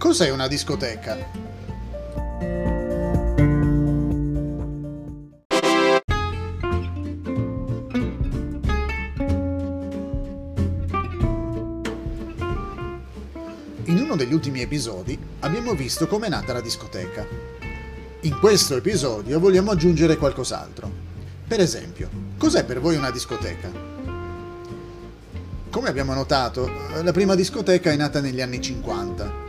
Cos'è una discoteca? In uno degli ultimi episodi abbiamo visto com'è nata la discoteca. In questo episodio vogliamo aggiungere qualcos'altro. Per esempio, cos'è per voi una discoteca? Come abbiamo notato, la prima discoteca è nata negli anni 50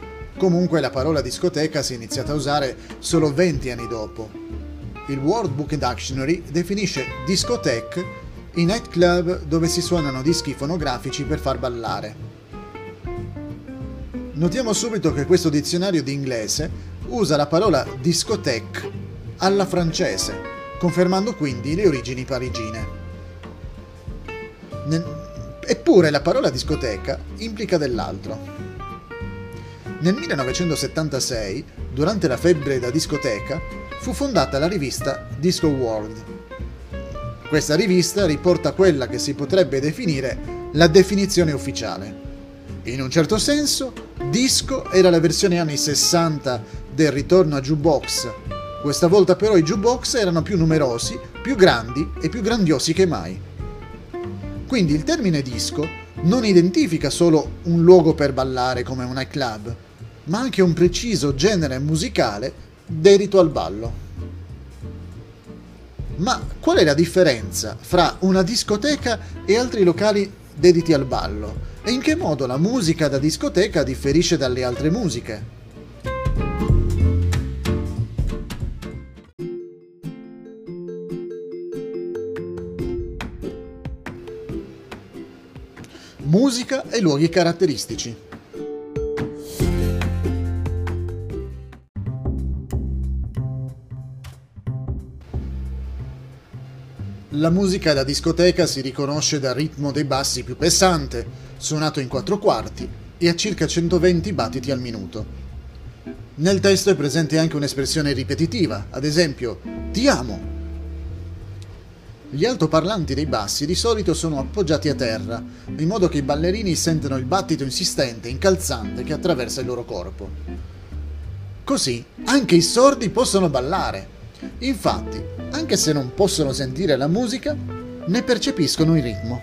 Comunque la parola discoteca si è iniziata a usare solo 20 anni dopo. Il World Book Dictionary definisce discotheque i nightclub dove si suonano dischi fonografici per far ballare. Notiamo subito che questo dizionario di inglese usa la parola discothèque alla francese, confermando quindi le origini parigine. Eppure la parola discoteca implica dell'altro. Nel 1976, durante la febbre da discoteca, fu fondata la rivista Disco World. Questa rivista riporta quella che si potrebbe definire la definizione ufficiale. In un certo senso, disco era la versione anni 60 del ritorno a jukebox. Questa volta però i jukebox erano più numerosi, più grandi e più grandiosi che mai. Quindi il termine disco non identifica solo un luogo per ballare come un nightclub, ma anche un preciso genere musicale dedito al ballo. Ma qual è la differenza fra una discoteca e altri locali dediti al ballo? E in che modo la musica da discoteca differisce dalle altre musiche? Musica e luoghi caratteristici. La musica da discoteca si riconosce dal ritmo dei bassi più pesante, suonato in quattro quarti e a circa 120 battiti al minuto. Nel testo è presente anche un'espressione ripetitiva, ad esempio ti amo. Gli altoparlanti dei bassi di solito sono appoggiati a terra, in modo che i ballerini sentano il battito insistente incalzante che attraversa il loro corpo. Così anche i sordi possono ballare. Infatti, anche se non possono sentire la musica, ne percepiscono il ritmo.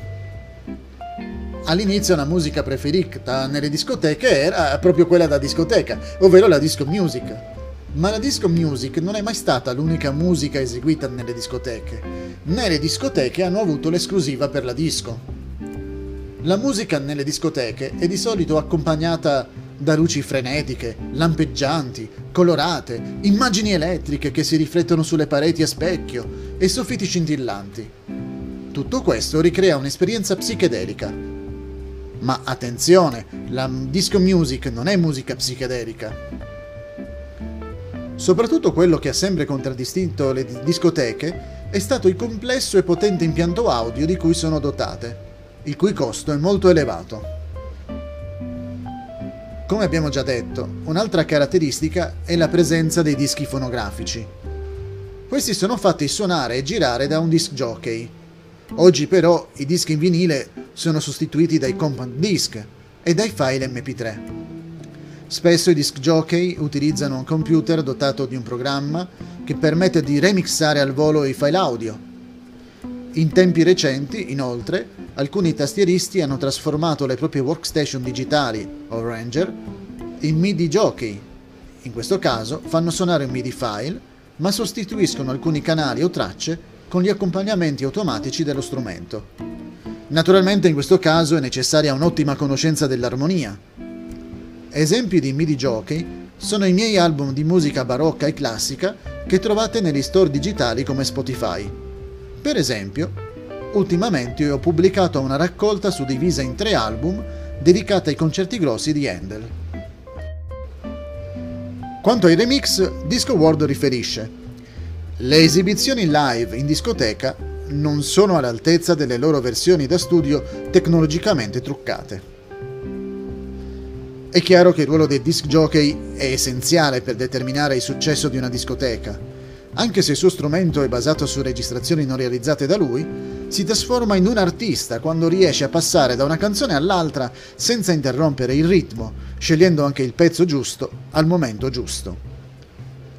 All'inizio la musica preferita nelle discoteche era proprio quella da discoteca, ovvero la disco music. Ma la disco music non è mai stata l'unica musica eseguita nelle discoteche, né le discoteche hanno avuto l'esclusiva per la disco. La musica nelle discoteche è di solito accompagnata da luci frenetiche, lampeggianti, colorate, immagini elettriche che si riflettono sulle pareti a specchio e soffitti scintillanti. Tutto questo ricrea un'esperienza psichedelica. Ma attenzione, la disco music non è musica psichedelica. Soprattutto quello che ha sempre contraddistinto le discoteche è stato il complesso e potente impianto audio di cui sono dotate, il cui costo è molto elevato. Come abbiamo già detto, un'altra caratteristica è la presenza dei dischi fonografici. Questi sono fatti suonare e girare da un disc jockey. Oggi però i dischi in vinile sono sostituiti dai compact disc e dai file MP3. Spesso i disc jockey utilizzano un computer dotato di un programma che permette di remixare al volo i file audio. In tempi recenti, inoltre, alcuni tastieristi hanno trasformato le proprie workstation digitali o Ranger in MIDI jockey. In questo caso fanno suonare un MIDI file, ma sostituiscono alcuni canali o tracce con gli accompagnamenti automatici dello strumento. Naturalmente in questo caso è necessaria un'ottima conoscenza dell'armonia. Esempi di MIDI jockey sono i miei album di musica barocca e classica che trovate negli store digitali come Spotify. Per esempio, Ultimamente ho pubblicato una raccolta suddivisa in tre album dedicata ai concerti grossi di Handel. Quanto ai remix, Disco World riferisce: Le esibizioni live in discoteca non sono all'altezza delle loro versioni da studio tecnologicamente truccate. È chiaro che il ruolo dei disc jockey è essenziale per determinare il successo di una discoteca anche se il suo strumento è basato su registrazioni non realizzate da lui, si trasforma in un artista quando riesce a passare da una canzone all'altra senza interrompere il ritmo, scegliendo anche il pezzo giusto al momento giusto.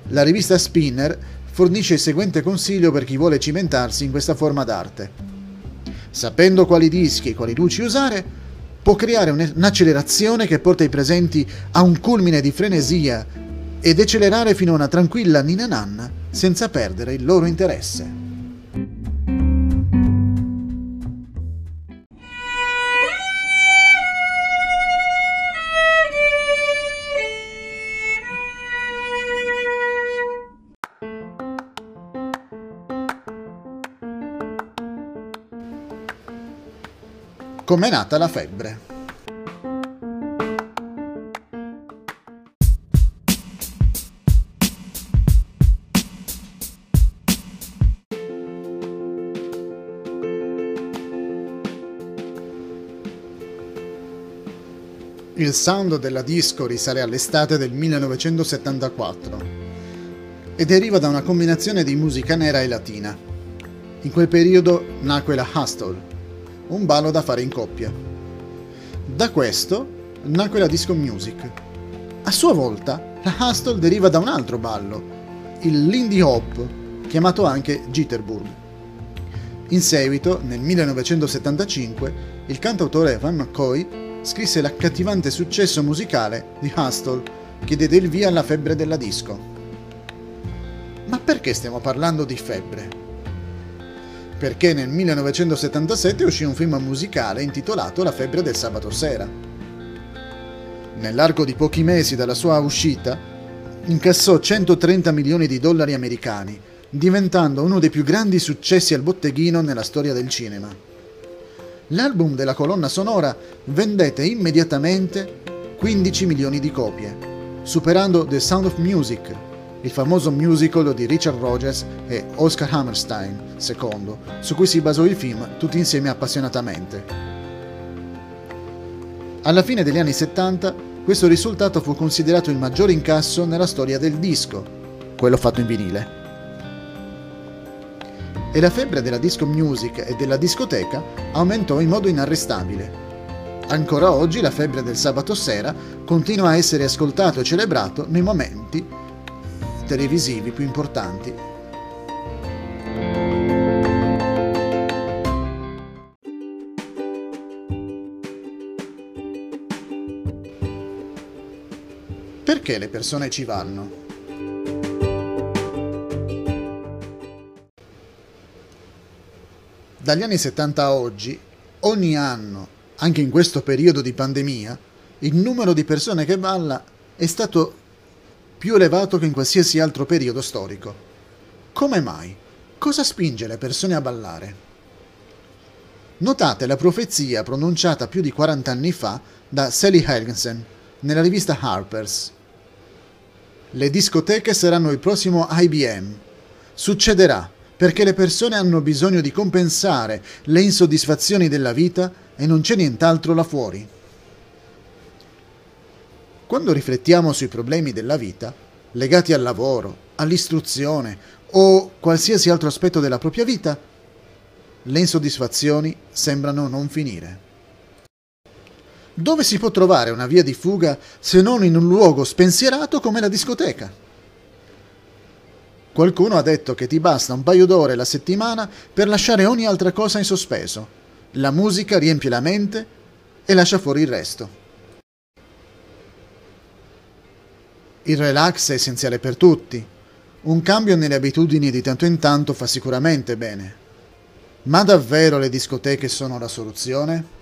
La rivista Spinner fornisce il seguente consiglio per chi vuole cimentarsi in questa forma d'arte. Sapendo quali dischi e quali luci usare, può creare un'accelerazione che porta i presenti a un culmine di frenesia ed accelerare fino a una tranquilla nina nanna senza perdere il loro interesse. Com'è nata la febbre? Il sound della disco risale all'estate del 1974 e deriva da una combinazione di musica nera e latina. In quel periodo nacque la hustle, un ballo da fare in coppia. Da questo nacque la disco music. A sua volta, la hustle deriva da un altro ballo, il Lindy Hop, chiamato anche Jitterbug. In seguito, nel 1975, il cantautore Van McCoy scrisse l'accattivante successo musicale di Hustle che diede il via alla febbre della disco. Ma perché stiamo parlando di febbre? Perché nel 1977 uscì un film musicale intitolato La febbre del sabato sera. Nell'arco di pochi mesi dalla sua uscita, incassò 130 milioni di dollari americani, diventando uno dei più grandi successi al botteghino nella storia del cinema. L'album della colonna sonora vendette immediatamente 15 milioni di copie, superando The Sound of Music, il famoso musical di Richard Rogers e Oscar Hammerstein II, su cui si basò il film tutti insieme appassionatamente. Alla fine degli anni 70 questo risultato fu considerato il maggiore incasso nella storia del disco, quello fatto in vinile e la febbre della disco music e della discoteca aumentò in modo inarrestabile. Ancora oggi la febbre del sabato sera continua a essere ascoltato e celebrato nei momenti televisivi più importanti. Perché le persone ci vanno? Dagli anni 70 a oggi, ogni anno, anche in questo periodo di pandemia, il numero di persone che balla è stato più elevato che in qualsiasi altro periodo storico. Come mai? Cosa spinge le persone a ballare? Notate la profezia pronunciata più di 40 anni fa da Sally Helgensen nella rivista Harper's. Le discoteche saranno il prossimo IBM. Succederà perché le persone hanno bisogno di compensare le insoddisfazioni della vita e non c'è nient'altro là fuori. Quando riflettiamo sui problemi della vita, legati al lavoro, all'istruzione o qualsiasi altro aspetto della propria vita, le insoddisfazioni sembrano non finire. Dove si può trovare una via di fuga se non in un luogo spensierato come la discoteca? Qualcuno ha detto che ti basta un paio d'ore la settimana per lasciare ogni altra cosa in sospeso. La musica riempie la mente e lascia fuori il resto. Il relax è essenziale per tutti. Un cambio nelle abitudini di tanto in tanto fa sicuramente bene. Ma davvero le discoteche sono la soluzione?